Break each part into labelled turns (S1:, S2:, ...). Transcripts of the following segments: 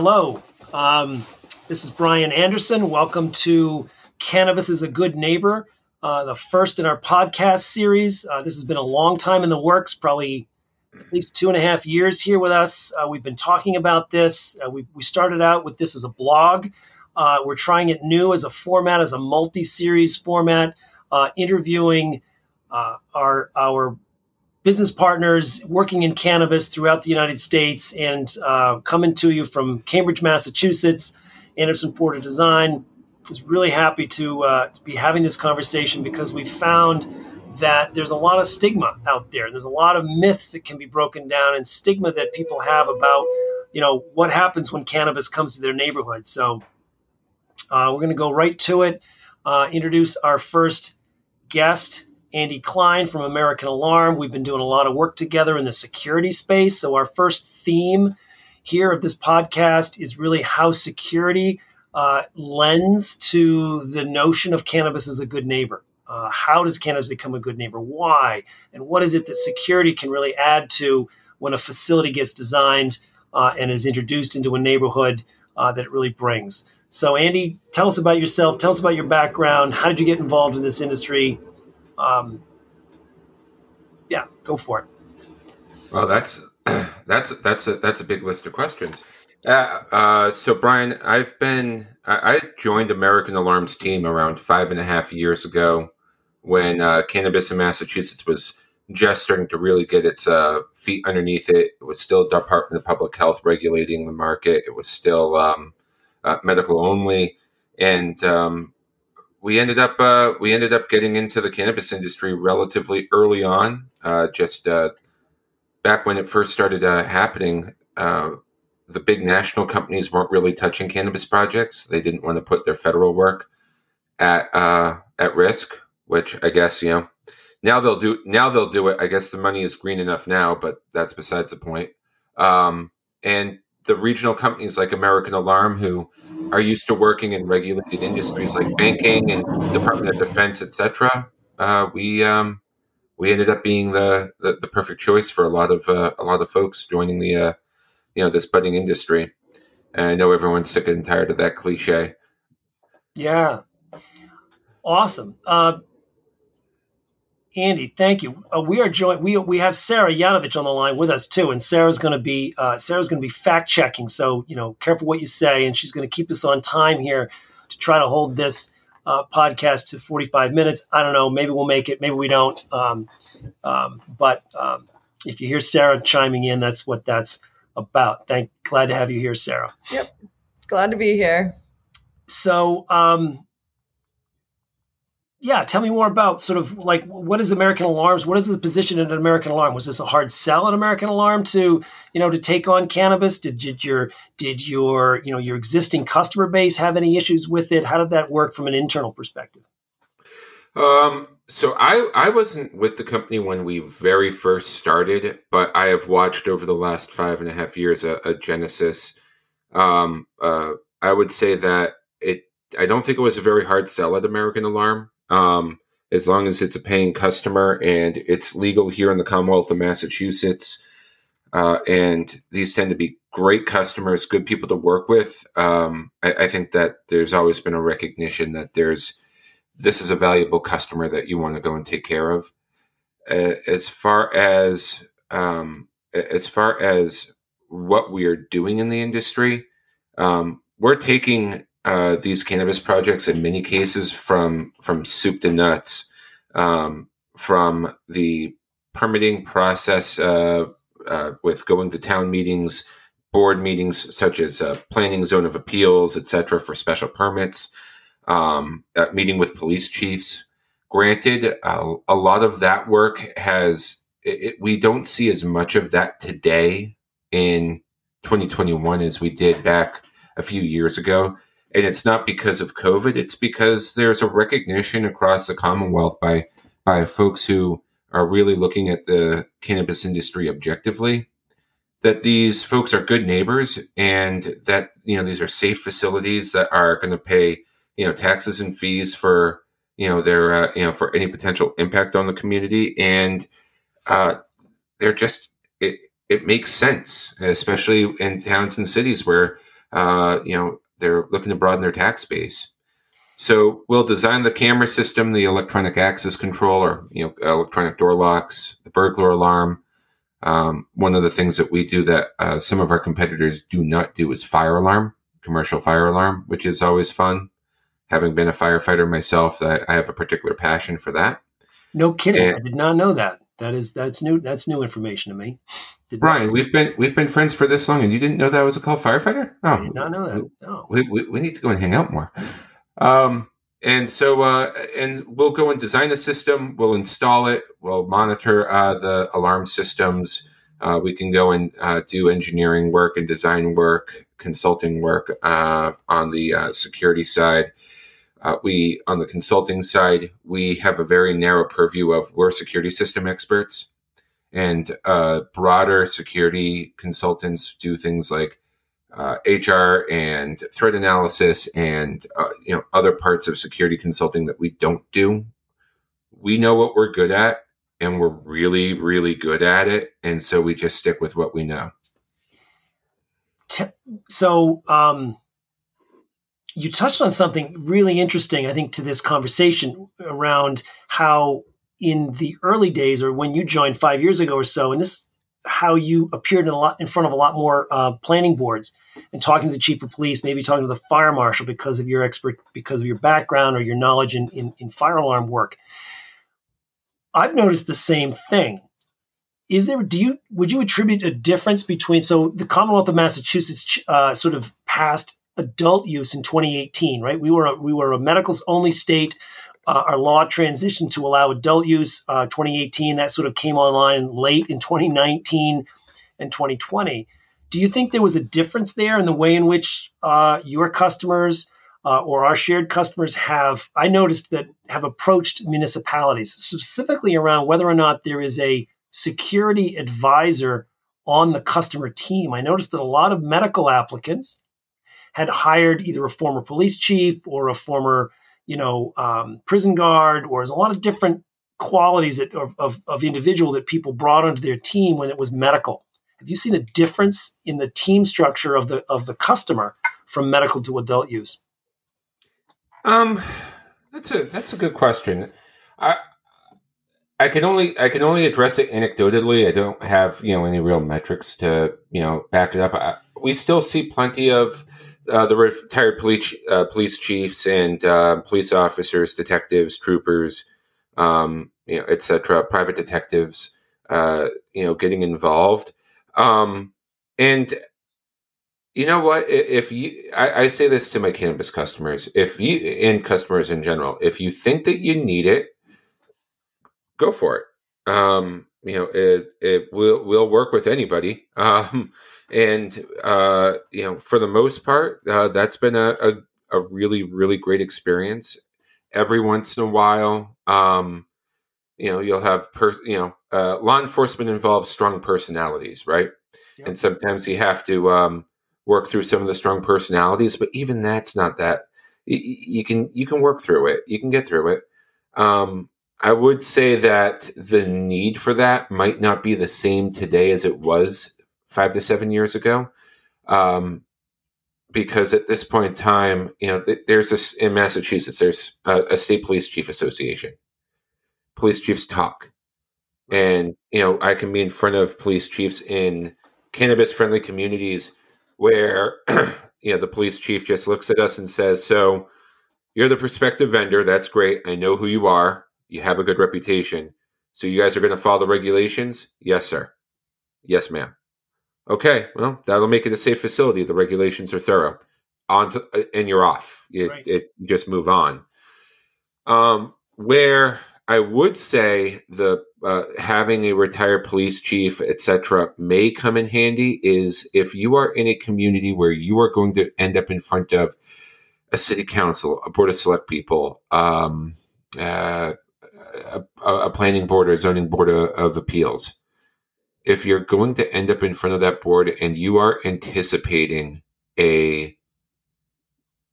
S1: Hello. Um, this is Brian Anderson. Welcome to Cannabis is a Good Neighbor, uh, the first in our podcast series. Uh, this has been a long time in the works, probably at least two and a half years here with us. Uh, we've been talking about this. Uh, we, we started out with this as a blog. Uh, we're trying it new as a format, as a multi series format, uh, interviewing our, our business partners working in cannabis throughout the United States and uh, coming to you from Cambridge, Massachusetts. Anderson Porter Design is really happy to, uh, be having this conversation because we found that there's a lot of stigma out there. There's a lot of myths that can be broken down and stigma that people have about, you know, what happens when cannabis comes to their neighborhood. So uh, we're going to go right to it. Uh, introduce our first guest. Andy Klein from American Alarm. We've been doing a lot of work together in the security space. So, our first theme here of this podcast is really how security uh, lends to the notion of cannabis as a good neighbor. Uh, how does cannabis become a good neighbor? Why? And what is it that security can really add to when a facility gets designed uh, and is introduced into a neighborhood uh, that it really brings? So, Andy, tell us about yourself. Tell us about your background. How did you get involved in this industry? Um, yeah, go for it.
S2: Well, that's that's that's a that's a big list of questions. Uh, uh, so, Brian, I've been I, joined American Alarm's team around five and a half years ago when uh, cannabis in Massachusetts was just starting to really get its uh, feet underneath it. It was still Department of Public Health regulating the market. It was still um, uh, medical only, and um, we ended up uh, we ended up getting into the cannabis industry relatively early on. Uh, just uh, back when it first started uh, happening, uh, the big national companies weren't really touching cannabis projects. They didn't want to put their federal work at uh, at risk. Which I guess you know now they'll do. Now they'll do it. I guess the money is green enough now, but that's besides the point. Um, and the regional companies like American Alarm, who are used to working in regulated industries like banking and Department of Defense, etc., uh, we um, we ended up being the, the, the perfect choice for a lot of uh, a lot of folks joining the uh, you know this budding industry. And I know everyone's sick and tired of that cliche.
S1: Yeah, awesome. Uh, Andy, thank you. Uh, we are joined. We we have Sarah Yanovich on the line with us too, and Sarah's going to be uh, Sarah's going to be fact checking. So you know, careful what you say, and she's going to keep us on time here to try to hold this uh, podcast to forty five minutes. I don't know. Maybe we'll make it. Maybe we don't. Um, um, but um, if you hear Sarah chiming in, that's what that's about. Thank. Glad to have you here, Sarah.
S3: Yep. Glad to be here.
S1: So. Um, yeah, tell me more about sort of like what is American Alarms? What is the position at American Alarm? Was this a hard sell at American Alarm to you know to take on cannabis? Did, did your did your you know your existing customer base have any issues with it? How did that work from an internal perspective?
S2: Um, so I I wasn't with the company when we very first started, but I have watched over the last five and a half years a, a genesis. Um, uh, I would say that it. I don't think it was a very hard sell at American Alarm um, as long as it's a paying customer and it's legal here in the Commonwealth of Massachusetts. Uh, and these tend to be great customers, good people to work with. Um, I, I, think that there's always been a recognition that there's this is a valuable customer that you want to go and take care of. Uh, as far as um, as far as what we are doing in the industry, um, we're taking uh, these cannabis projects in many cases from from soup to nuts, um, from the permitting process uh, uh, with going to town meetings, board meetings such as uh, planning zone of appeals, etc., for special permits, um, uh, meeting with police chiefs. Granted, a lot of that work has it, it, we don't see as much of that today in 2021 as we did back a few years ago and it's not because of COVID. It's because there's a recognition across the Commonwealth by by folks who are really looking at the cannabis industry objectively that these folks are good neighbors and that you know these are safe facilities that are going to pay you know taxes and fees for you know their uh, you know for any potential impact on the community and uh, they're just it, it makes sense, especially in towns and cities where uh, you know they're looking to broaden their tax base. So we'll design the camera system, the electronic access control, or you know, electronic door locks, the burglar alarm. Um, one of the things that we do that uh, some of our competitors do not do is fire alarm, commercial fire alarm, which is always fun. Having been a firefighter myself, I, I have a particular passion for that.
S1: No kidding! And, I did not know that. That is that's new. That's new information to me.
S2: Did Brian, not, we've been we've been friends for this long, and you didn't know that was a called firefighter?
S1: Oh, I did not know that. No,
S2: we, we, we need to go and hang out more. Um, and so, uh, and we'll go and design a system. We'll install it. We'll monitor uh, the alarm systems. Uh, we can go and uh, do engineering work and design work, consulting work uh, on the uh, security side. We on the consulting side, we have a very narrow purview of we're security system experts, and broader security consultants do things like uh, HR and threat analysis and uh, you know other parts of security consulting that we don't do. We know what we're good at, and we're really, really good at it, and so we just stick with what we know.
S1: So, um, you touched on something really interesting, I think, to this conversation around how in the early days, or when you joined five years ago or so, and this how you appeared in a lot in front of a lot more uh, planning boards and talking to the chief of police, maybe talking to the fire marshal because of your expert, because of your background or your knowledge in, in, in fire alarm work. I've noticed the same thing. Is there? Do you would you attribute a difference between so the Commonwealth of Massachusetts uh, sort of passed adult use in 2018, right? We were a, we were a medicals only state uh, our law transitioned to allow adult use uh, 2018. That sort of came online late in 2019 and 2020. Do you think there was a difference there in the way in which uh, your customers uh, or our shared customers have, I noticed that have approached municipalities, specifically around whether or not there is a security advisor on the customer team? I noticed that a lot of medical applicants had hired either a former police chief or a former you know, um, prison guard, or there's a lot of different qualities that, of, of, of individual that people brought onto their team when it was medical. Have you seen a difference in the team structure of the of the customer from medical to adult use?
S2: Um, that's a that's a good question. I I can only I can only address it anecdotally. I don't have you know any real metrics to you know back it up. I, we still see plenty of uh, the retired police uh, police chiefs and uh, police officers, detectives, troopers, um, you know, etc., private detectives, uh, you know, getting involved. Um, and you know what? If you, I, I, say this to my cannabis customers, if you and customers in general, if you think that you need it, go for it. Um, you know, it it will will work with anybody. Um, and uh, you know, for the most part, uh, that's been a, a, a really really great experience. Every once in a while, um, you know, you'll have per, you know, uh, law enforcement involves strong personalities, right? Yep. And sometimes you have to um, work through some of the strong personalities, but even that's not that. You, you can you can work through it. You can get through it. Um, I would say that the need for that might not be the same today as it was five to seven years ago. Um, because at this point in time, you know, there's this in Massachusetts, there's a, a state police chief association. Police chiefs talk. And, you know, I can be in front of police chiefs in cannabis friendly communities where, you know, the police chief just looks at us and says, So you're the prospective vendor. That's great. I know who you are. You have a good reputation. So you guys are going to follow the regulations? Yes, sir. Yes, ma'am. Okay, well, that'll make it a safe facility. The regulations are thorough. On to, uh, and you're off. It, right. it just move on. Um, where I would say the uh, having a retired police chief, etc., may come in handy is if you are in a community where you are going to end up in front of a city council, a board of select people, um, uh, a, a, planning board or zoning board of, of appeals if you're going to end up in front of that board and you are anticipating a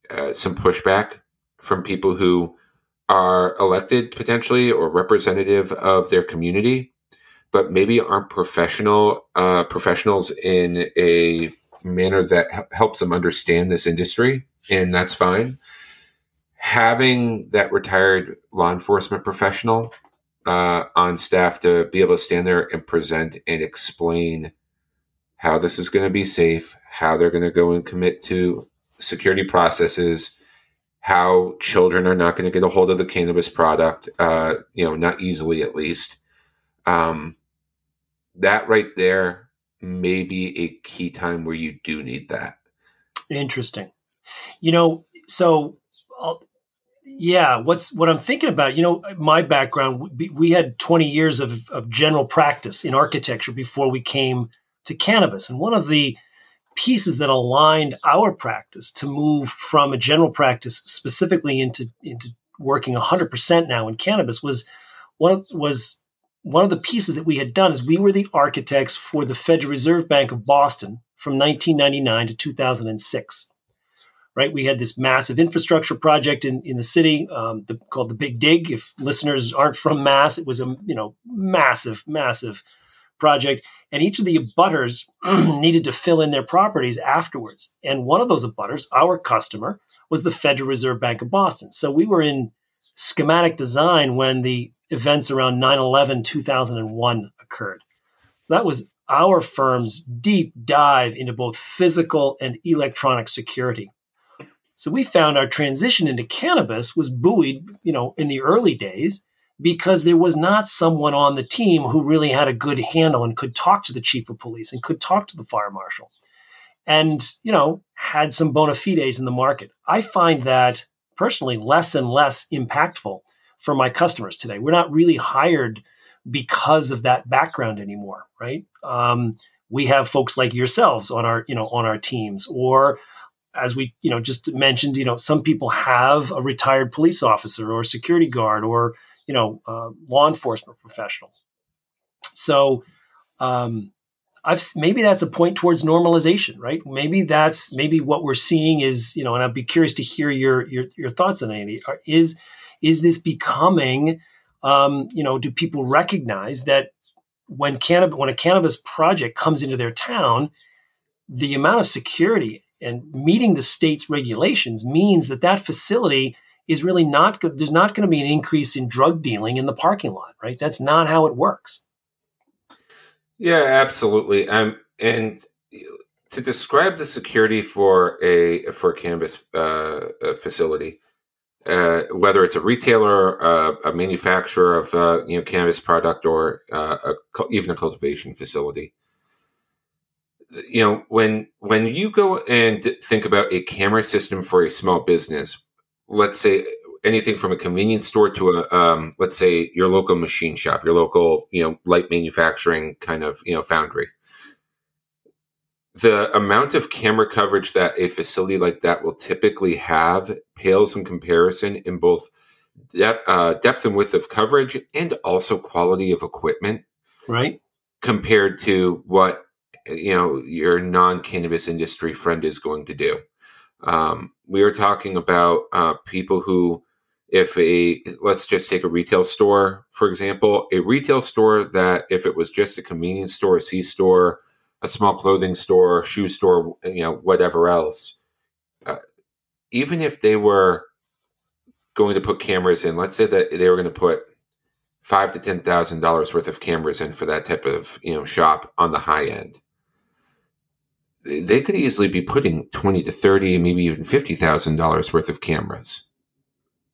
S2: uh, some pushback from people who are elected potentially or representative of their community, but maybe aren't professional uh, professionals in a manner that h- helps them understand this industry, and that's fine. Having that retired law enforcement professional uh, on staff to be able to stand there and present and explain how this is going to be safe, how they're going to go and commit to security processes, how children are not going to get a hold of the cannabis product, uh, you know, not easily at least. Um, that right there may be a key time where you do need that.
S1: Interesting. You know, so I'll, yeah, what's what I'm thinking about? You know, my background, we, we had 20 years of, of general practice in architecture before we came to cannabis, and one of the pieces that aligned our practice to move from a general practice specifically into into working 100% now in cannabis was one of, was one of the pieces that we had done is we were the architects for the Federal Reserve Bank of Boston from 1999 to 2006 right we had this massive infrastructure project in, in the city um, the, called the big dig if listeners aren't from mass it was a you know massive massive project and each of the abutters needed to fill in their properties afterwards. And one of those abutters, our customer, was the Federal Reserve Bank of Boston. So we were in schematic design when the events around 9 11 2001 occurred. So that was our firm's deep dive into both physical and electronic security. So we found our transition into cannabis was buoyed, you know, in the early days because there was not someone on the team who really had a good handle and could talk to the chief of police and could talk to the fire marshal and you know had some bona fides in the market. I find that personally less and less impactful for my customers today. We're not really hired because of that background anymore right? Um, we have folks like yourselves on our you know on our teams or as we you know just mentioned you know some people have a retired police officer or security guard or you know, uh, law enforcement professional. So, um, I've maybe that's a point towards normalization, right? Maybe that's maybe what we're seeing is, you know, and I'd be curious to hear your your, your thoughts on Andy. Is is this becoming, um, you know, do people recognize that when cannabis when a cannabis project comes into their town, the amount of security and meeting the state's regulations means that that facility is really not good. There's not going to be an increase in drug dealing in the parking lot, right? That's not how it works.
S2: Yeah, absolutely. Um, and to describe the security for a for a cannabis uh, facility, uh, whether it's a retailer, uh, a manufacturer of uh, you know cannabis product, or uh, a, even a cultivation facility, you know when when you go and think about a camera system for a small business let's say anything from a convenience store to a um, let's say your local machine shop your local you know light manufacturing kind of you know foundry the amount of camera coverage that a facility like that will typically have pales in comparison in both depth, uh, depth and width of coverage and also quality of equipment
S1: right.
S2: compared to what you know your non-cannabis industry friend is going to do. Um, we were talking about uh, people who, if a, let's just take a retail store, for example, a retail store that if it was just a convenience store, a C store, a small clothing store, shoe store, you know, whatever else, uh, even if they were going to put cameras in, let's say that they were going to put five to ten thousand dollars worth of cameras in for that type of you know shop on the high end they could easily be putting twenty to thirty, maybe even fifty thousand dollars worth of cameras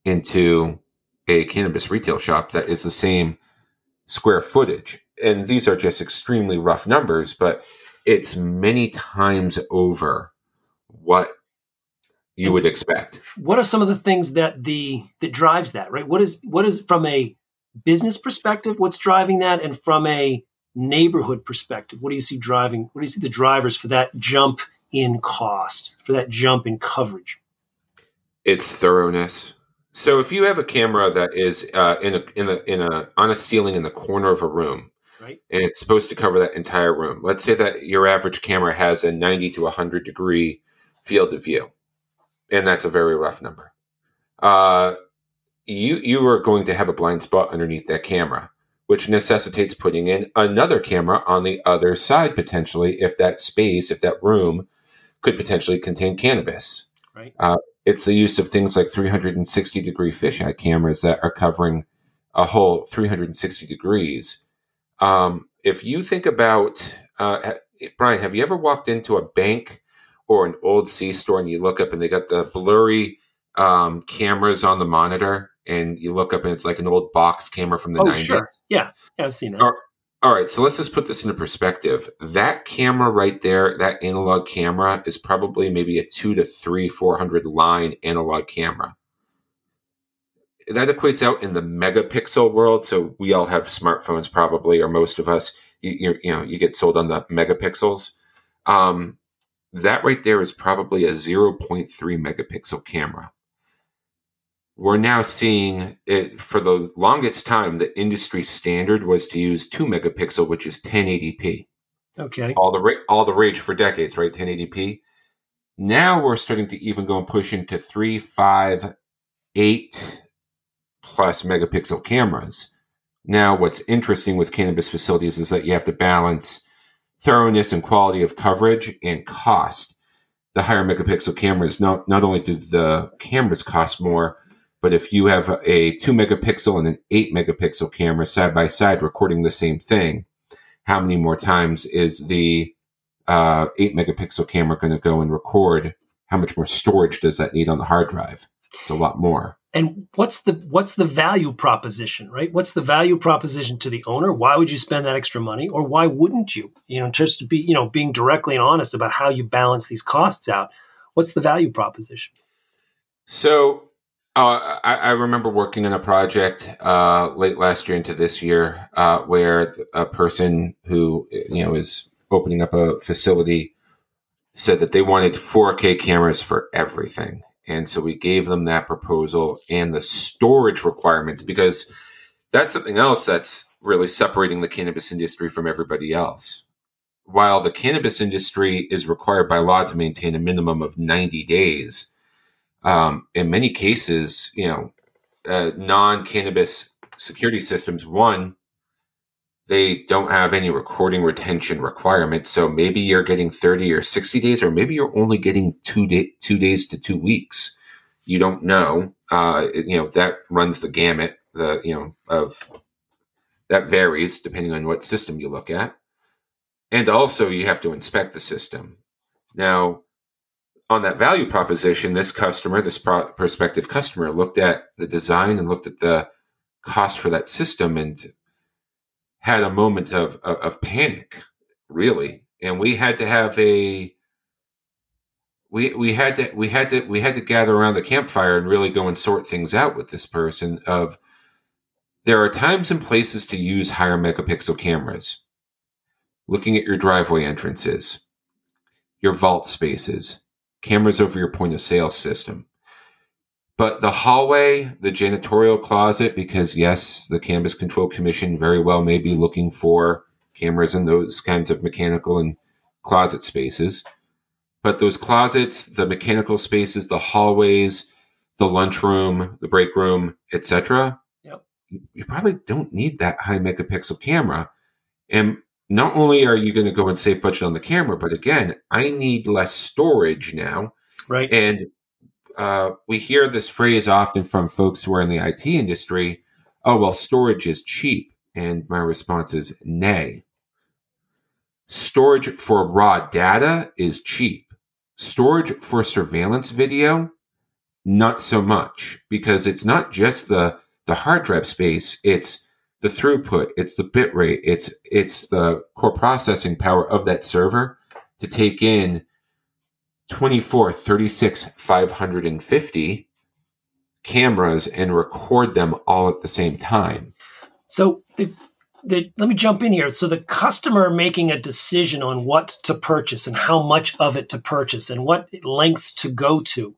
S2: into a cannabis retail shop that is the same square footage. And these are just extremely rough numbers, but it's many times over what you would expect.
S1: What are some of the things that the that drives that, right? What is what is from a business perspective, what's driving that? And from a neighborhood perspective, what do you see driving? What do you see the drivers for that jump in cost, for that jump in coverage?
S2: It's thoroughness. So if you have a camera that is uh, in a in a in a on a ceiling in the corner of a room,
S1: right,
S2: and it's supposed to cover that entire room. Let's say that your average camera has a ninety to hundred degree field of view, and that's a very rough number. Uh, you you are going to have a blind spot underneath that camera which necessitates putting in another camera on the other side potentially if that space, if that room could potentially contain cannabis.
S1: Right.
S2: Uh, it's the use of things like 360 degree fisheye cameras that are covering a whole 360 degrees. Um, if you think about, uh, Brian, have you ever walked into a bank or an old C store and you look up and they got the blurry um, cameras on the monitor and you look up and it's like an old box camera from the
S1: oh,
S2: 90s.
S1: Sure. Yeah. yeah, I've seen that.
S2: All, all right, so let's just put this into perspective. That camera right there, that analog camera, is probably maybe a two to three, 400 line analog camera. That equates out in the megapixel world. So we all have smartphones, probably, or most of us. You, you, you know, you get sold on the megapixels. Um, that right there is probably a 0.3 megapixel camera we're now seeing it for the longest time the industry standard was to use 2 megapixel which is 1080p
S1: okay.
S2: All the all the rage for decades right? 1080p now we're starting to even go and push into 3 5 8 plus megapixel cameras. Now what's interesting with cannabis facilities is that you have to balance thoroughness and quality of coverage and cost. The higher megapixel cameras not not only do the cameras cost more but if you have a two megapixel and an eight megapixel camera side by side recording the same thing, how many more times is the uh, eight megapixel camera going to go and record? How much more storage does that need on the hard drive? It's a lot more.
S1: And what's the what's the value proposition, right? What's the value proposition to the owner? Why would you spend that extra money, or why wouldn't you? You know, just to be you know being directly and honest about how you balance these costs out. What's the value proposition?
S2: So uh, I, I, remember working on a project uh, late last year into this year uh, where a person who you know is opening up a facility said that they wanted 4K cameras for everything, and so we gave them that proposal and the storage requirements because that's something else that's really separating the cannabis industry from everybody else. While the cannabis industry is required by law to maintain a minimum of 90 days um, in many cases, you know, uh, non-cannabis security systems, one, they don't have any recording retention requirements. So maybe you're getting 30 or 60 days, or maybe you're only getting two, day, two days to two weeks. You don't know. Uh, you know, that runs the gamut, the, you know, of that varies depending on what system you look at. And also you have to inspect the system. Now, on that value proposition, this customer, this pro- prospective customer, looked at the design and looked at the cost for that system and had a moment of, of, of panic, really. And we had to have a we we had to we had to we had to gather around the campfire and really go and sort things out with this person of there are times and places to use higher megapixel cameras looking at your driveway entrances your vault spaces cameras over your point of sale system. But the hallway, the janitorial closet, because yes, the Cannabis Control Commission very well may be looking for cameras in those kinds of mechanical and closet spaces. But those closets, the mechanical spaces, the hallways, the lunchroom, the break room, etc.
S1: Yep.
S2: You probably don't need that high megapixel camera. And not only are you going to go and save budget on the camera, but again, I need less storage now.
S1: Right.
S2: And uh, we hear this phrase often from folks who are in the IT industry oh, well, storage is cheap. And my response is nay. Storage for raw data is cheap. Storage for surveillance video, not so much, because it's not just the, the hard drive space, it's the throughput, it's the bit rate, it's it's the core processing power of that server to take in 24, 36, 550 cameras and record them all at the same time.
S1: So the, the, let me jump in here. So the customer making a decision on what to purchase and how much of it to purchase and what lengths to go to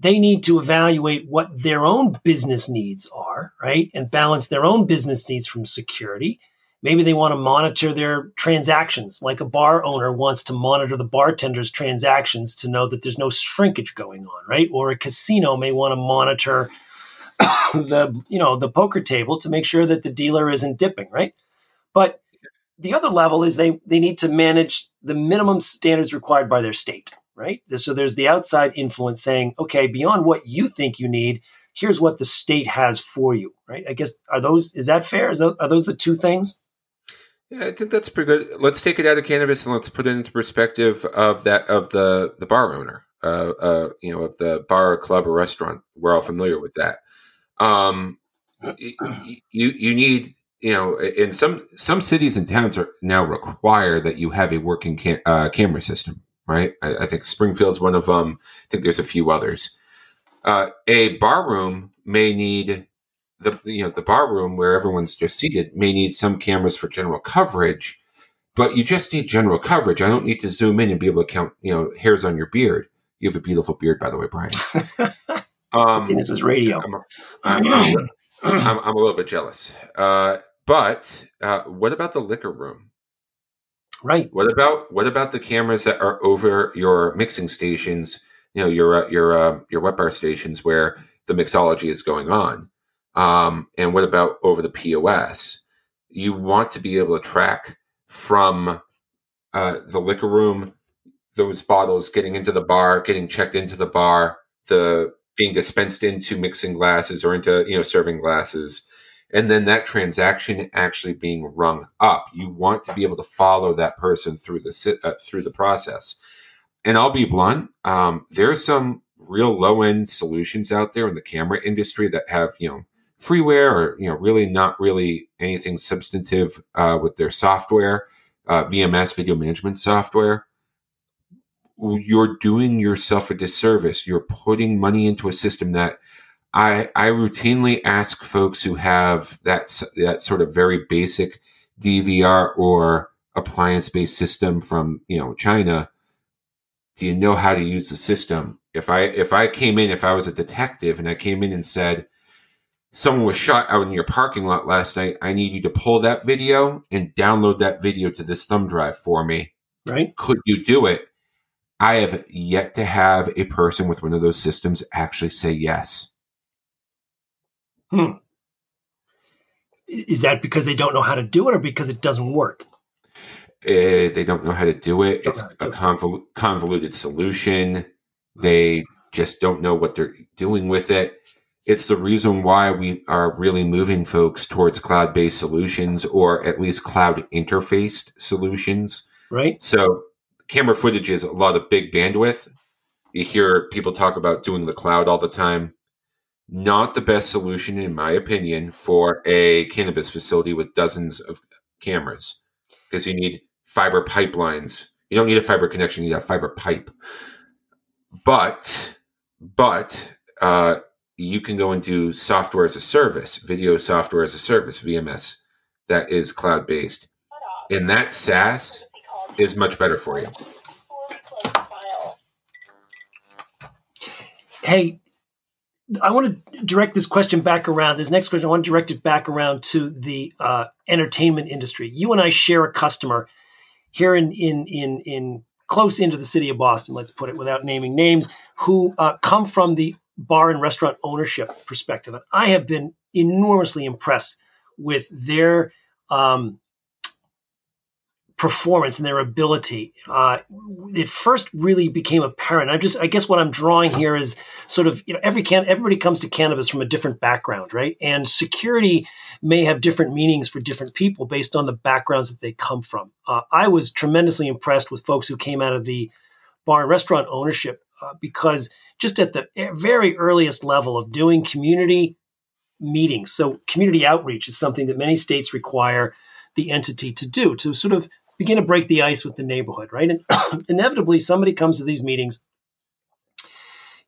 S1: they need to evaluate what their own business needs are, right? And balance their own business needs from security. Maybe they want to monitor their transactions, like a bar owner wants to monitor the bartender's transactions to know that there's no shrinkage going on, right? Or a casino may want to monitor the you know the poker table to make sure that the dealer isn't dipping, right? But the other level is they they need to manage the minimum standards required by their state, right? So there's the outside influence saying, okay, beyond what you think you need, here's what the state has for you, right? I guess are those is that fair? Is those, are those the two things?
S2: Yeah, I think that's pretty good. Let's take it out of cannabis and let's put it into perspective of that of the the bar owner, uh, uh, you know, of the bar, or club, or restaurant. We're all familiar with that. Um, you you need you know in some some cities and towns are now require that you have a working cam- uh, camera system, right? I, I, think Springfield's one of them. I think there's a few others. Uh, a bar room may need the you know the bar room where everyone's just seated may need some cameras for general coverage, but you just need general coverage. I don't need to zoom in and be able to count you know hairs on your beard. You have a beautiful beard, by the way, Brian.
S1: Um, this is radio.
S2: I'm, I'm, I'm, I'm, a little bit jealous. Uh, but uh, what about the liquor room?
S1: Right.
S2: What about what about the cameras that are over your mixing stations? You know your uh, your uh, your wet bar stations where the mixology is going on. Um, and what about over the POS? You want to be able to track from uh, the liquor room those bottles getting into the bar, getting checked into the bar, the being dispensed into mixing glasses or into you know serving glasses, and then that transaction actually being rung up. You want to be able to follow that person through the uh, through the process. And I'll be blunt. Um, are some real low end solutions out there in the camera industry that have you know freeware or you know really not really anything substantive uh, with their software uh, vms video management software you're doing yourself a disservice you're putting money into a system that i i routinely ask folks who have that that sort of very basic dvr or appliance based system from you know china do you know how to use the system if i if i came in if i was a detective and i came in and said someone was shot out in your parking lot last night. I need you to pull that video and download that video to this thumb drive for me.
S1: Right.
S2: Could you do it? I have yet to have a person with one of those systems actually say yes.
S1: Hmm. Is that because they don't know how to do it or because it doesn't work?
S2: Uh, they don't know how to do it. It's a convol- convoluted solution. They just don't know what they're doing with it it's the reason why we are really moving folks towards cloud based solutions or at least cloud interfaced solutions.
S1: Right.
S2: So, camera footage is a lot of big bandwidth. You hear people talk about doing the cloud all the time. Not the best solution, in my opinion, for a cannabis facility with dozens of cameras because you need fiber pipelines. You don't need a fiber connection, you need a fiber pipe. But, but, uh, you can go and do software as a service, video software as a service, VMS, that is cloud based. And that SaaS is much better for you.
S1: Hey, I want to direct this question back around. This next question, I want to direct it back around to the uh, entertainment industry. You and I share a customer here in in in in close into the city of Boston. Let's put it without naming names, who uh, come from the bar and restaurant ownership perspective. And I have been enormously impressed with their um, performance and their ability. Uh, it first really became apparent. I just, I guess, what I'm drawing here is sort of, you know, every can, everybody comes to cannabis from a different background, right? And security may have different meanings for different people based on the backgrounds that they come from. Uh, I was tremendously impressed with folks who came out of the bar and restaurant ownership uh, because just at the very earliest level of doing community meetings. So, community outreach is something that many states require the entity to do to sort of begin to break the ice with the neighborhood, right? And inevitably, somebody comes to these meetings.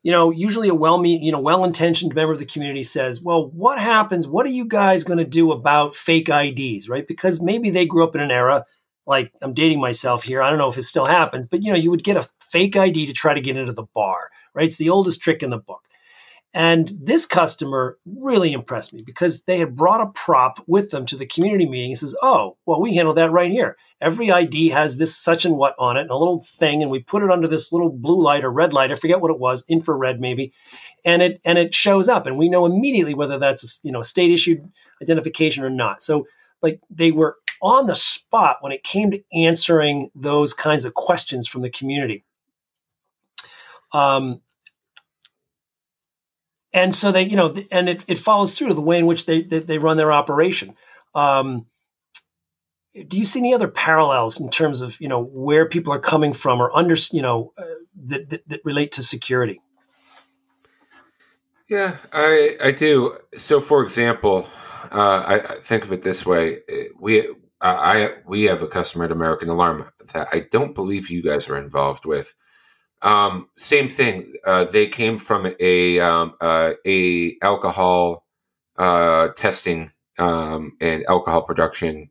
S1: You know, usually a well you know, well-intentioned member of the community says, "Well, what happens? What are you guys going to do about fake IDs?" Right? Because maybe they grew up in an era like I'm dating myself here. I don't know if it still happens, but you know, you would get a fake ID to try to get into the bar right? It's the oldest trick in the book. And this customer really impressed me because they had brought a prop with them to the community meeting and says, Oh, well, we handle that right here. Every ID has this such and what on it, and a little thing, and we put it under this little blue light or red light. I forget what it was, infrared maybe. And it and it shows up, and we know immediately whether that's a, you know state issued identification or not. So like they were on the spot when it came to answering those kinds of questions from the community. Um, and so they, you know, and it, it follows through the way in which they they, they run their operation. Um, do you see any other parallels in terms of you know where people are coming from or under you know uh, that, that, that relate to security?
S2: Yeah, I I do. So, for example, uh, I, I, think of it this way: we I we have a customer at American Alarm that I don't believe you guys are involved with. Um, same thing. Uh, they came from a um, uh, a alcohol uh, testing um, and alcohol production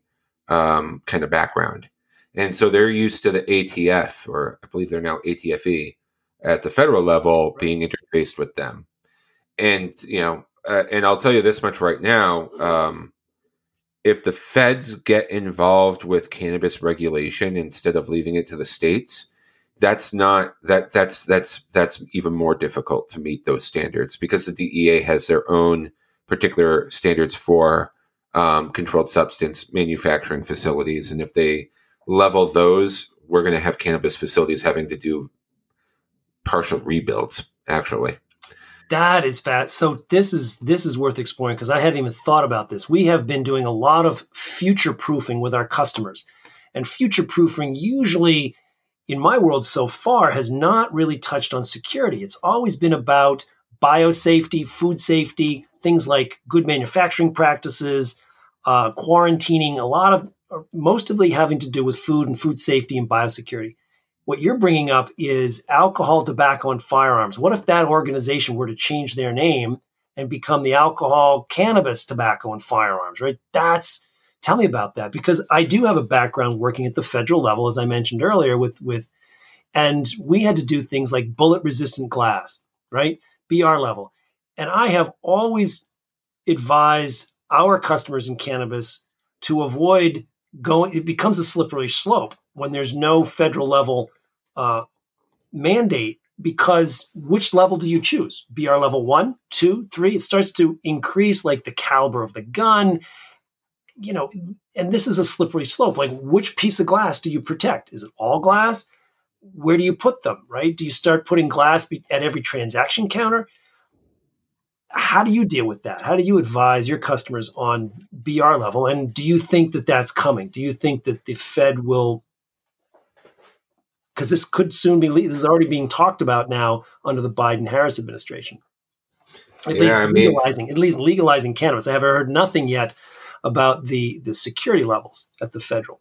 S2: um, kind of background, and so they're used to the ATF, or I believe they're now ATFE, at the federal level being interfaced with them. And you know, uh, and I'll tell you this much right now: um, if the feds get involved with cannabis regulation instead of leaving it to the states that's not that that's that's that's even more difficult to meet those standards because the DEA has their own particular standards for um, controlled substance manufacturing facilities, and if they level those, we're going to have cannabis facilities having to do partial rebuilds. Actually,
S1: that is fat. So this is this is worth exploring because I hadn't even thought about this. We have been doing a lot of future proofing with our customers, and future proofing usually in my world so far has not really touched on security. It's always been about biosafety, food safety, things like good manufacturing practices, uh, quarantining, a lot of, mostly having to do with food and food safety and biosecurity. What you're bringing up is alcohol, tobacco, and firearms. What if that organization were to change their name and become the alcohol, cannabis, tobacco, and firearms, right? That's Tell me about that because I do have a background working at the federal level, as I mentioned earlier, with with, and we had to do things like bullet resistant glass, right? BR level, and I have always advised our customers in cannabis to avoid going. It becomes a slippery slope when there's no federal level uh, mandate because which level do you choose? BR level one, two, three? It starts to increase like the caliber of the gun you know, and this is a slippery slope. Like, which piece of glass do you protect? Is it all glass? Where do you put them, right? Do you start putting glass at every transaction counter? How do you deal with that? How do you advise your customers on BR level? And do you think that that's coming? Do you think that the Fed will? Because this could soon be, this is already being talked about now under the Biden Harris administration. At yeah, least I mean, legalizing, at least legalizing cannabis. I haven't heard nothing yet about the the security levels at the federal.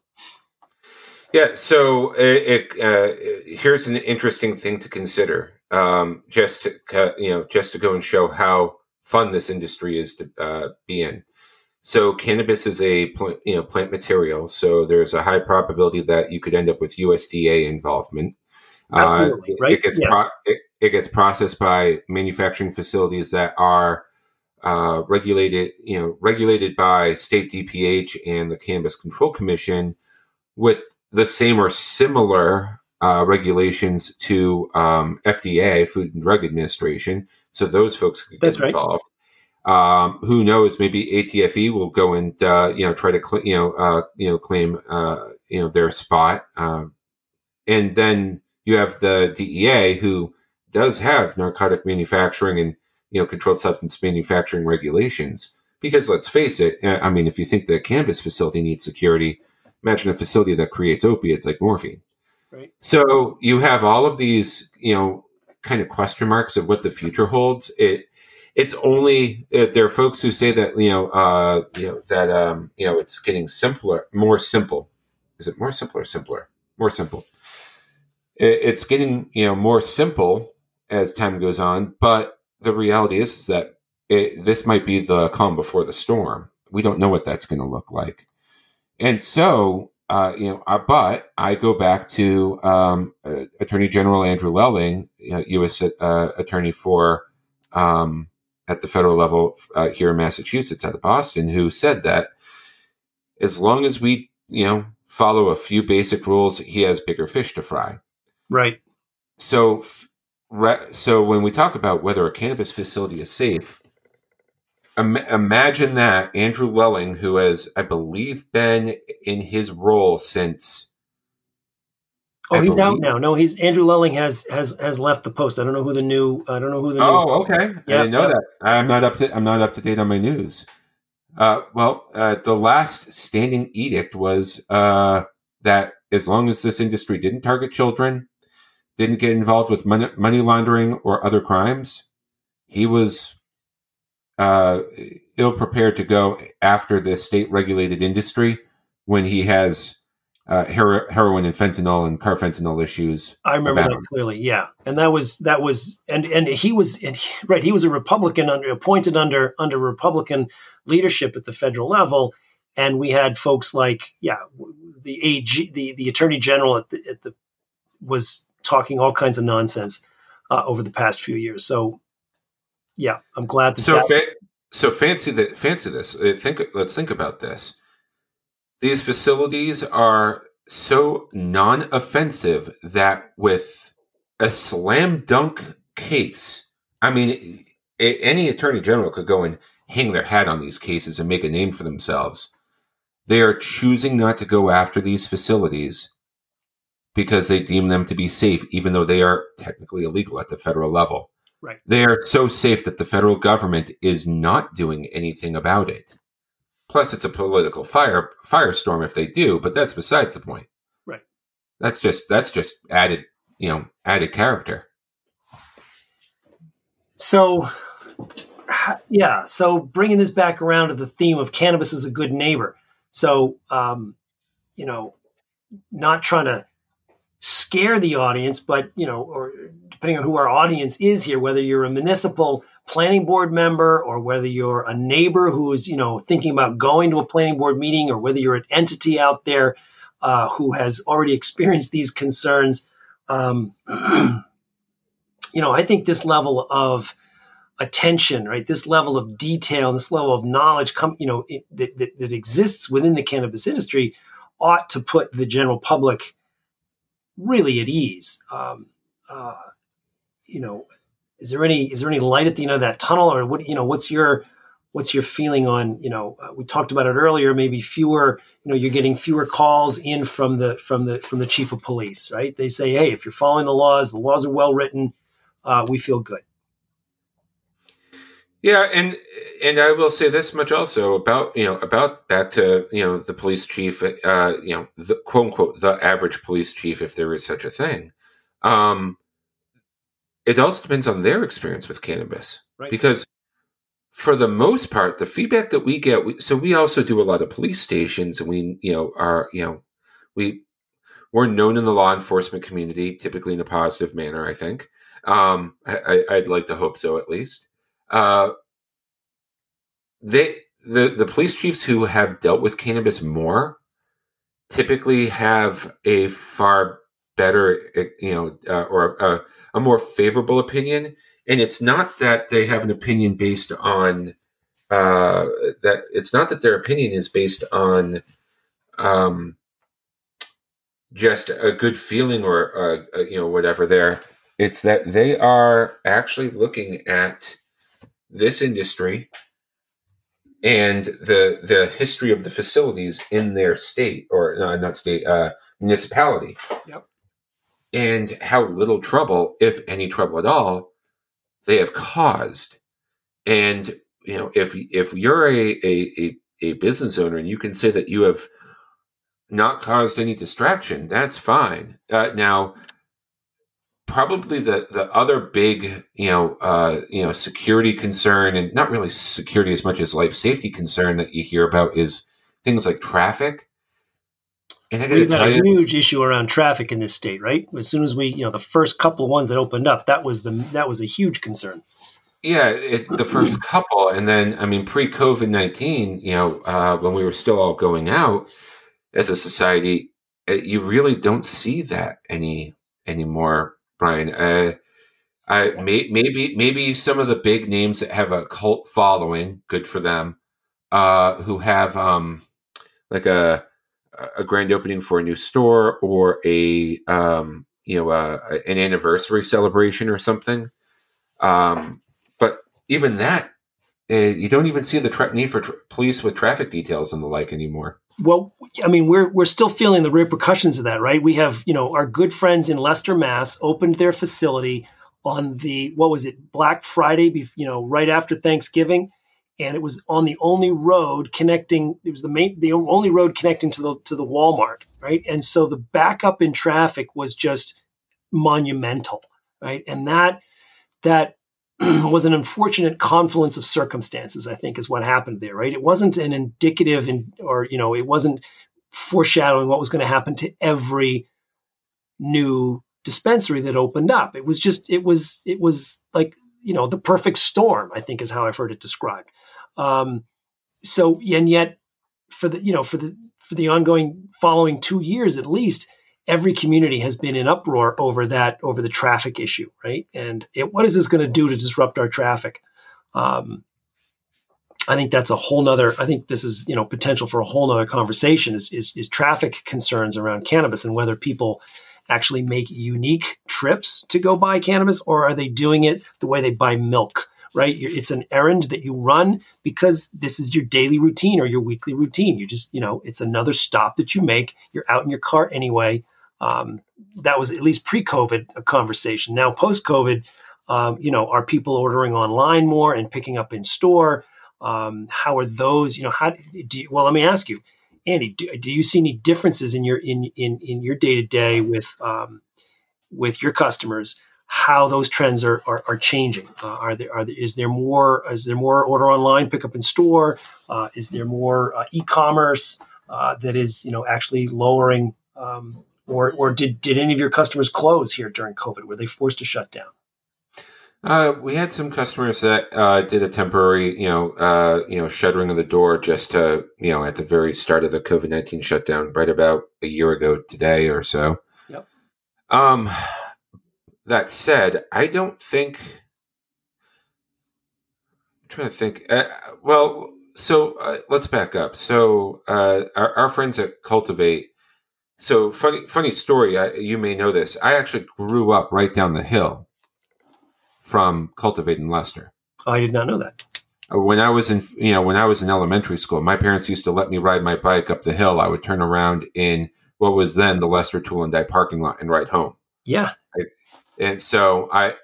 S2: Yeah, so it, it uh, here's an interesting thing to consider. Um, just to you know, just to go and show how fun this industry is to uh, be in. So cannabis is a plant, you know plant material, so there's a high probability that you could end up with USDA involvement.
S1: Absolutely, uh, right?
S2: It gets yes. pro- it, it, gets processed by manufacturing facilities that are uh, regulated, you know, regulated by state DPH and the Cannabis Control Commission with the same or similar uh, regulations to um, FDA, Food and Drug Administration. So those folks could get involved. Um, who knows? Maybe ATFE will go and uh, you know try to cl- you know uh, you know claim uh, you know their spot, um, and then you have the DEA who does have narcotic manufacturing and you know controlled substance manufacturing regulations. Because let's face it, uh, I mean, if you think the cannabis facility needs security, imagine a facility that creates opiates like morphine. Right. So you have all of these, you know, kind of question marks of what the future holds. It it's only uh, there are folks who say that you know, uh, you know that um, you know it's getting simpler, more simple. Is it more simple or simpler? More simple. It, it's getting you know more simple as time goes on, but the reality is, is that it, this might be the calm before the storm. We don't know what that's going to look like. And so, uh, you know, uh, but I go back to um, uh, Attorney General Andrew Lelling, you know, U.S. Uh, attorney for um, at the federal level uh, here in Massachusetts, out of Boston, who said that as long as we, you know, follow a few basic rules, he has bigger fish to fry.
S1: Right.
S2: So, so when we talk about whether a cannabis facility is safe, Im- imagine that Andrew Lelling, who has, I believe, been in his role since.
S1: Oh, I he's believe, out now. No, he's Andrew Lelling has has has left the post. I don't know who the new. I don't know who the.
S2: Oh, new, okay. Yeah, I didn't know yeah. that. I'm not up to. I'm not up to date on my news. Uh, well, uh, the last standing edict was uh, that as long as this industry didn't target children, didn't get involved with money, money laundering or other crimes, he was uh, ill prepared to go after the state regulated industry when he has uh, hero- heroin and fentanyl and carfentanil issues.
S1: I remember that clearly. Yeah, and that was that was and and he was and he, right. He was a Republican under appointed under under Republican leadership at the federal level, and we had folks like yeah the AG the the Attorney General at the, at the was talking all kinds of nonsense uh, over the past few years. So yeah, I'm glad that.
S2: So,
S1: that-
S2: fa- so fancy that fancy this. Uh, think. Let's think about this. These facilities are so non-offensive that with a slam dunk case, I mean, any attorney general could go and hang their hat on these cases and make a name for themselves. They are choosing not to go after these facilities because they deem them to be safe, even though they are technically illegal at the federal level.
S1: Right.
S2: They are so safe that the federal government is not doing anything about it. Plus, it's a political fire firestorm if they do, but that's besides the point.
S1: Right.
S2: That's just that's just added, you know, added character.
S1: So, yeah. So, bringing this back around to the theme of cannabis as a good neighbor. So, um, you know, not trying to scare the audience, but you know, or depending on who our audience is here, whether you're a municipal planning board member or whether you're a neighbor who's you know thinking about going to a planning board meeting, or whether you're an entity out there uh, who has already experienced these concerns. Um, you know, I think this level of attention, right? This level of detail, this level of knowledge, come, you know, it, that, that, that exists within the cannabis industry, ought to put the general public really at ease. Um, uh, you know, is there any is there any light at the end of that tunnel, or what? You know, what's your what's your feeling on? You know, uh, we talked about it earlier. Maybe fewer. You know, you're getting fewer calls in from the from the from the chief of police, right? They say, hey, if you're following the laws, the laws are well written. Uh, we feel good.
S2: Yeah, and and I will say this much also about you know about back to you know the police chief, uh, you know the quote unquote the average police chief, if there is such a thing. Um, it also depends on their experience with cannabis,
S1: right.
S2: because for the most part, the feedback that we get, we, so we also do a lot of police stations, and we you know are you know we we're known in the law enforcement community, typically in a positive manner. I think um, I, I'd like to hope so at least. Uh, they the the police chiefs who have dealt with cannabis more typically have a far better you know uh, or a, a, more favorable opinion. And it's not that they have an opinion based on uh, that it's not that their opinion is based on um, just a good feeling or uh, uh you know whatever there. It's that they are actually looking at this industry and the the history of the facilities in their state or no, not state uh, municipality.
S1: Yep.
S2: And how little trouble, if any trouble at all, they have caused. And you know, if if you're a a, a, a business owner and you can say that you have not caused any distraction, that's fine. Uh, now, probably the the other big you know uh, you know security concern and not really security as much as life safety concern that you hear about is things like traffic.
S1: And I We've got a you, huge issue around traffic in this state, right? As soon as we, you know, the first couple of ones that opened up, that was the that was a huge concern.
S2: Yeah, it, the first couple, and then I mean, pre COVID nineteen, you know, uh, when we were still all going out as a society, uh, you really don't see that any anymore Brian. Uh, I may, maybe maybe some of the big names that have a cult following, good for them. Uh, who have um, like a a grand opening for a new store or a um, you know uh, an anniversary celebration or something. Um, but even that, Eh, you don't even see the tra- need for tra- police with traffic details and the like anymore.
S1: Well, I mean, we're we're still feeling the repercussions of that, right? We have you know our good friends in Leicester, Mass, opened their facility on the what was it Black Friday, you know, right after Thanksgiving, and it was on the only road connecting. It was the main, the only road connecting to the to the Walmart, right? And so the backup in traffic was just monumental, right? And that that was an unfortunate confluence of circumstances. I think is what happened there, right? It wasn't an indicative, in, or you know, it wasn't foreshadowing what was going to happen to every new dispensary that opened up. It was just it was it was like you know the perfect storm. I think is how I've heard it described. Um, so and yet for the you know for the for the ongoing following two years at least, every community has been in uproar over that over the traffic issue, right? And it, what is this going to do to disrupt our traffic? Um, I think that's a whole nother. I think this is you know potential for a whole nother conversation. Is, is is traffic concerns around cannabis and whether people actually make unique trips to go buy cannabis, or are they doing it the way they buy milk? Right? It's an errand that you run because this is your daily routine or your weekly routine. You just, you know, it's another stop that you make. You're out in your car anyway. Um, that was at least pre-COVID a conversation. Now post-COVID, um, you know, are people ordering online more and picking up in store? Um, how are those? You know, how do you, well? Let me ask you Andy, do, do you see any differences in your in in, in your day to day with um, with your customers? How those trends are are, are changing? Uh, are there are there, is there more is there more order online, pick up in store? Uh, is there more uh, e-commerce uh, that is you know actually lowering? Um, or or did did any of your customers close here during COVID? Were they forced to shut down?
S2: Uh, we had some customers that uh, did a temporary, you know, uh, you know, shuttering of the door just to, you know, at the very start of the COVID nineteen shutdown, right about a year ago today or so.
S1: Yep.
S2: Um, that said, I don't think. I'm trying to think. Uh, well, so uh, let's back up. So uh, our, our friends at Cultivate. So funny, funny story. I, you may know this. I actually grew up right down the hill from Cultivate in Leicester.
S1: Oh, I did not know that.
S2: When I was in, you know, when I was in elementary school, my parents used to let me ride my bike up the hill. I would turn around in what was then the Leicester Tool and Die parking lot and ride home.
S1: Yeah.
S2: And so I,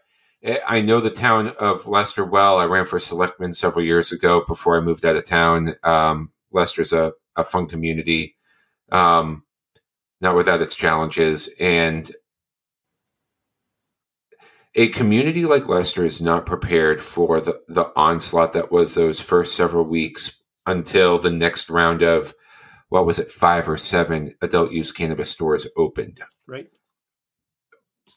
S2: I know the town of Leicester well. I ran for selectman several years ago before I moved out of town. Um, Leicester's a, a fun community, um, not without its challenges. And a community like Leicester is not prepared for the, the onslaught that was those first several weeks until the next round of what was it, five or seven adult use cannabis stores opened.
S1: Right.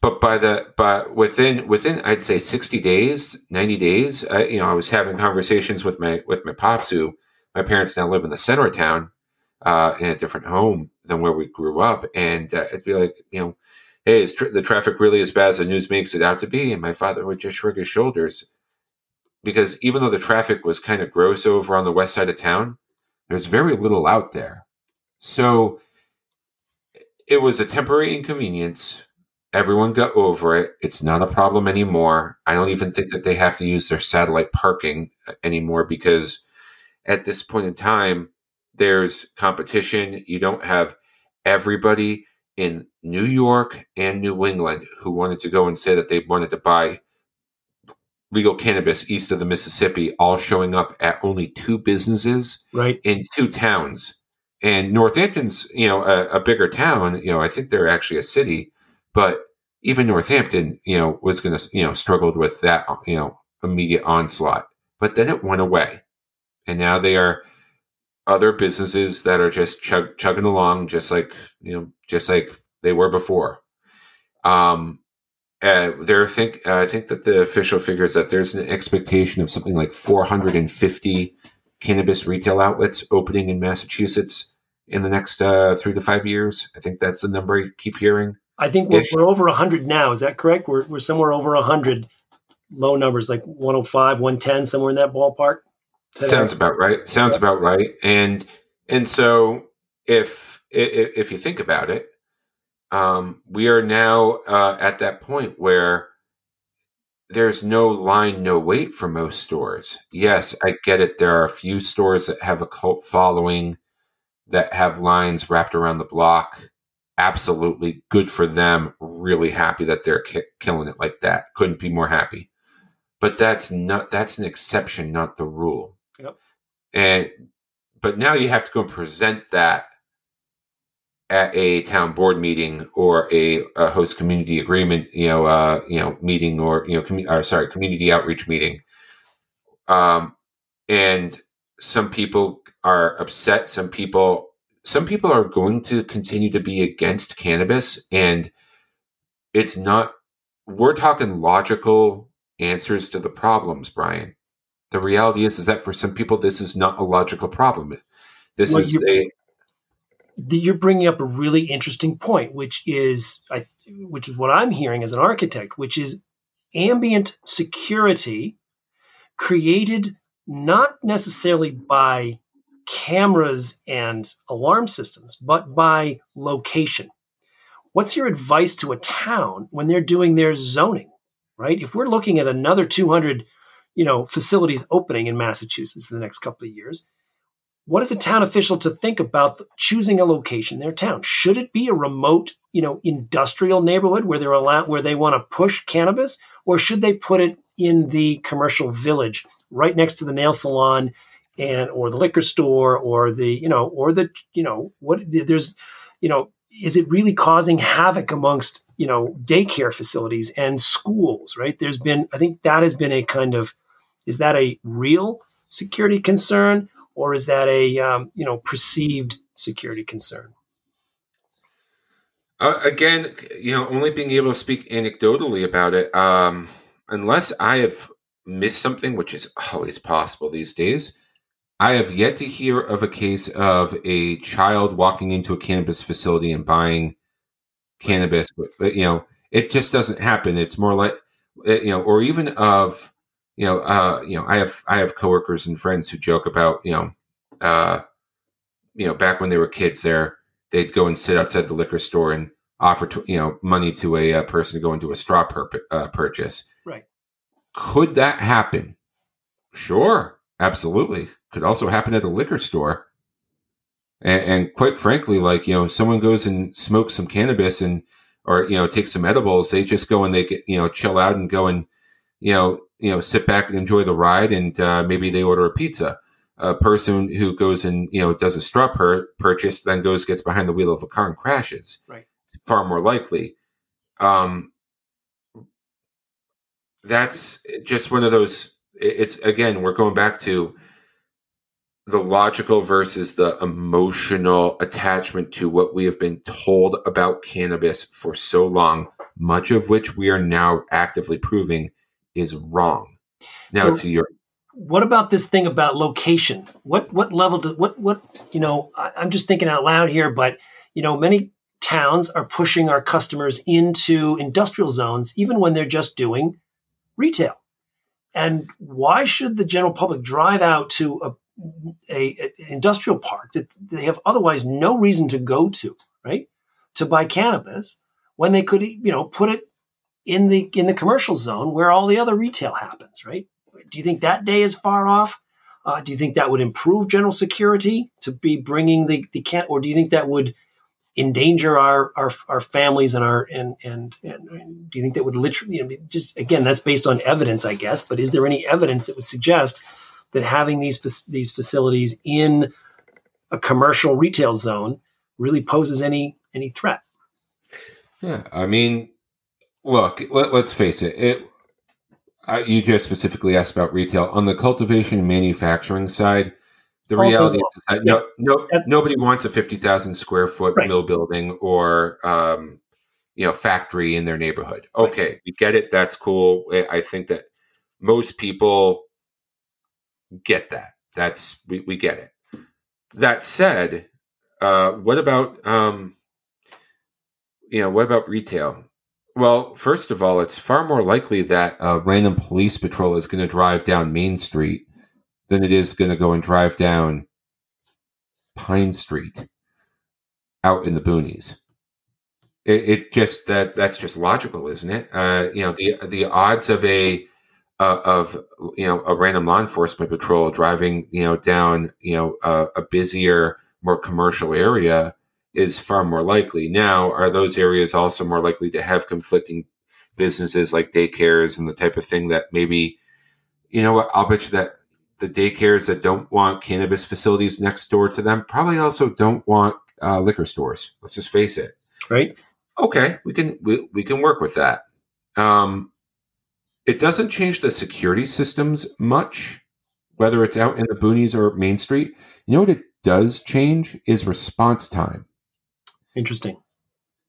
S2: But by the but within within I'd say sixty days, ninety days, I, you know, I was having conversations with my with my pops who my parents now live in the center of town, uh, in a different home than where we grew up, and uh, it'd be like, you know, hey, is the traffic really as bad as the news makes it out to be? And my father would just shrug his shoulders because even though the traffic was kind of gross over on the west side of town, there's very little out there. So it was a temporary inconvenience. Everyone got over it. It's not a problem anymore. I don't even think that they have to use their satellite parking anymore because at this point in time, there's competition. You don't have everybody in New York and New England who wanted to go and say that they wanted to buy legal cannabis east of the Mississippi, all showing up at only two businesses
S1: right.
S2: in two towns. And Northampton's, you know, a, a bigger town. You know, I think they're actually a city, but even Northampton, you know, was going to, you know, struggled with that, you know, immediate onslaught. But then it went away, and now they are other businesses that are just chug, chugging along, just like you know, just like they were before. Um, uh, there think uh, I think that the official figure is that there's an expectation of something like 450 cannabis retail outlets opening in Massachusetts in the next uh, three to five years. I think that's the number you keep hearing.
S1: I think we're, we're over 100 now. Is that correct? We're, we're somewhere over 100 low numbers like 105, 110, somewhere in that ballpark.
S2: Sounds about right. Sounds about right. And and so if if, if you think about it, um, we are now uh, at that point where there's no line, no wait for most stores. Yes, I get it. There are a few stores that have a cult following that have lines wrapped around the block. Absolutely good for them. Really happy that they're ki- killing it like that. Couldn't be more happy. But that's not that's an exception, not the rule.
S1: Yep.
S2: And but now you have to go present that at a town board meeting or a, a host community agreement, you know, uh, you know, meeting or you know, commu- or, sorry, community outreach meeting. Um, and some people are upset. Some people, some people are going to continue to be against cannabis, and it's not. We're talking logical answers to the problems, Brian. The reality is, is that for some people, this is not a logical problem. This
S1: Well,
S2: is
S1: you-
S2: a
S1: the, you're bringing up a really interesting point, which is, I, which is what I'm hearing as an architect, which is ambient security created not necessarily by cameras and alarm systems, but by location. What's your advice to a town when they're doing their zoning? Right? If we're looking at another 200, you know, facilities opening in Massachusetts in the next couple of years, what is a town official to think about choosing a location in their town? Should it be a remote, you know, industrial neighborhood where they're allowed where they want to push cannabis, or should they put it in the commercial village right next to the nail salon and or the liquor store or the you know or the you know what there's you know is it really causing havoc amongst you know daycare facilities and schools right there's been i think that has been a kind of is that a real security concern or is that a um, you know perceived security concern?
S2: Uh, again, you know, only being able to speak anecdotally about it, um, unless I have missed something, which is always possible these days. I have yet to hear of a case of a child walking into a cannabis facility and buying cannabis. You know, it just doesn't happen. It's more like, you know, or even of, you know, uh, you know, I have I have coworkers and friends who joke about, you know, uh, you know, back when they were kids, there they'd go and sit outside the liquor store and offer to, you know money to a, uh person to go into a straw pur- uh, purchase.
S1: Right.
S2: Could that happen? Sure, absolutely. Could also happen at a liquor store. And, and quite frankly, like you know, someone goes and smokes some cannabis and or you know takes some edibles, they just go and they get you know chill out and go and you know you know sit back and enjoy the ride, and uh, maybe they order a pizza. A person who goes and you know does a straw pur- purchase then goes gets behind the wheel of a car and crashes.
S1: Right.
S2: It's far more likely. Um that's just one of those it's again we're going back to the logical versus the emotional attachment to what we have been told about cannabis for so long much of which we are now actively proving is wrong now
S1: So-
S2: to your
S1: What about this thing about location? What what level do what what you know? I, I'm just thinking out loud here, but you know, many towns are pushing our customers into industrial zones, even when they're just doing retail. And why should the general public drive out to a, a, a industrial park that they have otherwise no reason to go to, right? To buy cannabis when they could, you know, put it in the in the commercial zone where all the other retail happens, right? Do you think that day is far off? Uh, do you think that would improve general security to be bringing the the can, or do you think that would endanger our our, our families and our and, and and and do you think that would literally you know, just again that's based on evidence, I guess, but is there any evidence that would suggest that having these these facilities in a commercial retail zone really poses any any threat?
S2: Yeah, I mean, look, let, us face it. It I, you just specifically asked about retail on the cultivation and manufacturing side. The reality is that no, no, nobody wants a fifty thousand square foot
S1: Right.
S2: mill building or um, you know factory in their neighborhood. Okay, we get it. That's cool. I I think that most people get that. That's we, we get it. That said, uh, what about um, you know what about retail? Well, first of all, it's far more likely that a random police patrol is going to drive down Main Street than it is going to go and drive down Pine Street out in the boonies. It, it just that that's just logical, isn't it? Uh, you know, the the odds of a uh, of you know a random law enforcement patrol driving you know down you know a, a busier, more commercial area is far more likely. Now, are those areas also more likely to have conflicting businesses like daycares and the type of thing that maybe, you know what, I'll bet you that the daycares that don't want cannabis facilities next door to them probably also don't want uh, liquor stores. Let's just face it.
S1: Right.
S2: Okay, we can we, we can work with that. Um, it doesn't change the security systems much, whether it's out in the boonies or Main Street. You know what it does change is response time.
S1: Interesting.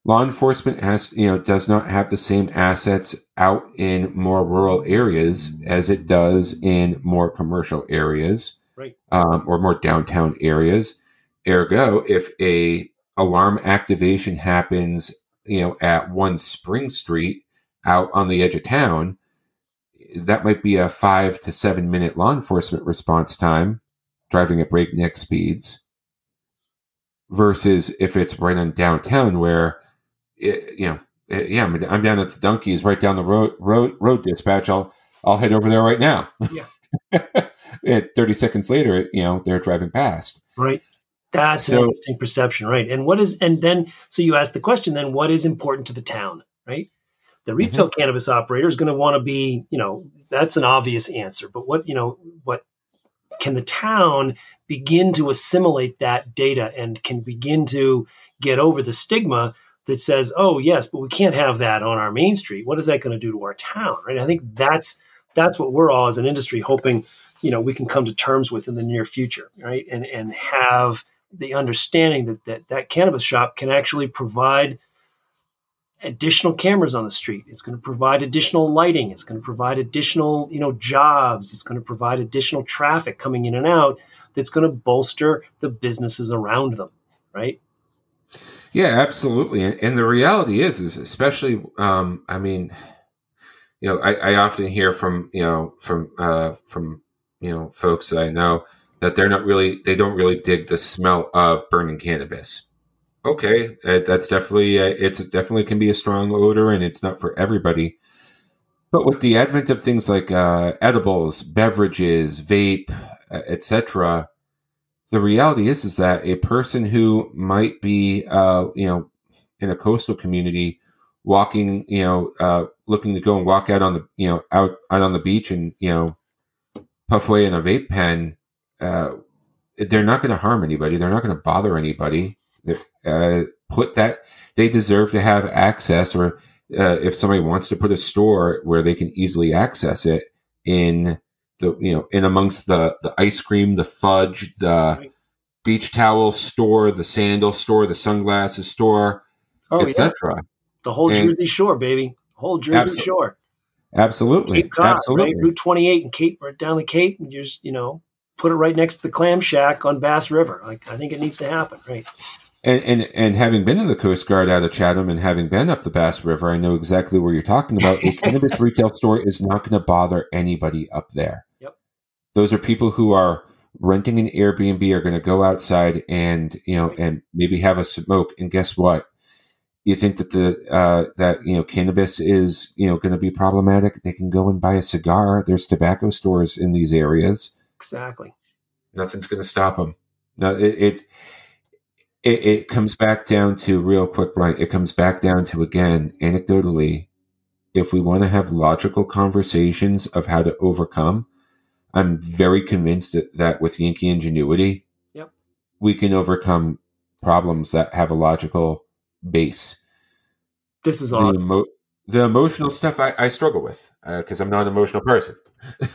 S2: Law enforcement has, you know, does not have the same assets out in more rural areas as it does in more commercial areas,
S1: right,
S2: um, or more downtown areas. Ergo, if a alarm activation happens, you know, at one Spring Street out on the edge of town, that might be a five to seven minute law enforcement response time, driving at breakneck speeds versus if it's right on downtown where it, you know it, yeah I'm, I'm, down at the donkeys right down the road road road dispatch. I'll i'll head over there right now.
S1: Yeah.
S2: And 30 seconds later you know they're driving past.
S1: Right. That's so, an interesting perception. Right. And what is and then so you ask the question then what is important to the town? Right? The retail mm-hmm. cannabis operator is going to want to be you know that's an obvious answer but what you know what can the town begin to assimilate that data and can begin to get over the stigma that says, "Oh, yes, but we can't have that on our main street. What is that going to do to our town?" Right? I think that's that's what we're all as an industry hoping, you know, we can come to terms with in the near future, right? And and have the understanding that that, that cannabis shop can actually provide additional cameras on the street. It's going to provide additional lighting. It's going to provide additional, you know, jobs. It's going to provide additional traffic coming in and out that's going to bolster the businesses around them, right?
S2: Yeah, absolutely. And, the reality is, is especially, um, I mean, you know, I, I, often hear from, you know, from, uh, from, you know, folks that I know that they're not really, they don't really dig the smell of burning cannabis okay, that's definitely uh, it's definitely can be a strong odor, and it's not for everybody. But with the advent of things like uh, edibles, beverages, vape, etc., the reality is is that a person who might be, uh, you know, in a coastal community, walking, you know, uh, looking to go and walk out on the, you know, out out on the beach and you know, puff away in a vape pen, Uh, they're not going to harm anybody. They're not going to bother anybody uh, put that they deserve to have access or uh, if somebody wants to put a store where they can easily access it in the you know in amongst the the ice cream the fudge the right. beach towel store the sandal store the sunglasses store oh, etc yeah.
S1: the whole and jersey shore baby whole jersey abso- shore
S2: absolutely
S1: cape cod
S2: absolutely
S1: right? route 28 and cape right down the cape and you just you know put it right next to the clam shack on bass river like i think it needs to happen right
S2: and, and and having been in the Coast Guard out of Chatham and having been up the Bass River, I know exactly where you're talking about. A cannabis retail store is not going to bother anybody up there. Those are people who are renting an Airbnb are going to go outside and you know and maybe have a smoke. And guess what? You think that the uh, that you know cannabis is you know going to be problematic? They can go and buy a cigar. There's tobacco stores in these areas.
S1: Exactly.
S2: Nothing's going to stop them. No, it, it it, it comes back down to real quick, Brian. It comes back down to again, anecdotally, if we want to have logical conversations of how to overcome, I'm very convinced that with Yankee ingenuity,
S1: yep.
S2: we can overcome problems that have a logical base.
S1: This is awesome.
S2: The, emo- the emotional stuff I, I struggle with because uh, I'm not an emotional person.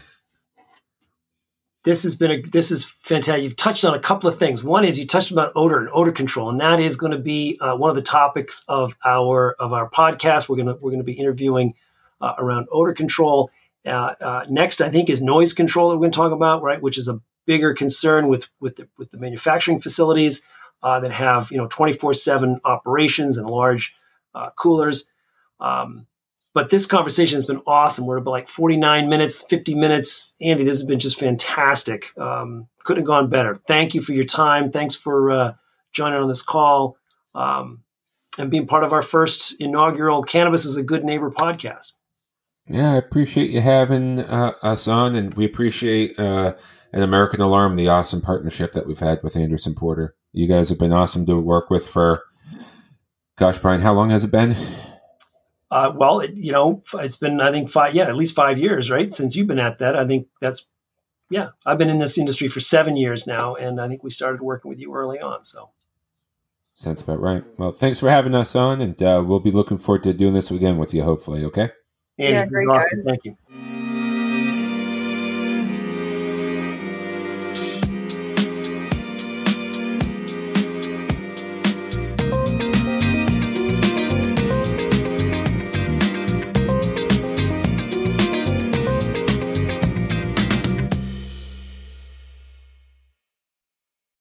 S1: this has been a this is fantastic. You've touched on a couple of things. One is you touched about odor and odor control, and that is going to be uh, one of the topics of our of our podcast. We're gonna we're gonna be interviewing uh, around odor control. Uh, uh next, I think, is noise control that we're going to talk about, right? Which is a bigger concern with with the, with the manufacturing facilities uh, that have you know twenty four seven operations and large uh, coolers. Um, but this conversation has been awesome. We're about like 49 minutes, 50 minutes. Andy, this has been just fantastic. Um, couldn't have gone better. Thank you for your time. Thanks for uh, joining on this call um, and being part of our first inaugural Cannabis is a Good Neighbor podcast.
S2: Yeah, I appreciate you having uh, us on, and we appreciate uh, an American Alarm, the awesome partnership that we've had with Anderson Porter. You guys have been awesome to work with for, gosh, Brian, how long has it been?
S1: Uh, well, it, you know, it's been I think five, yeah, at least five years, right, since you've been at that. I think that's, yeah, I've been in this industry for seven years now, and I think we started working with you early on. So,
S2: sounds about right. Well, thanks for having us on, and uh, we'll be looking forward to doing this again with you, hopefully. Okay.
S1: Andy, yeah, great awesome. guys. Thank you.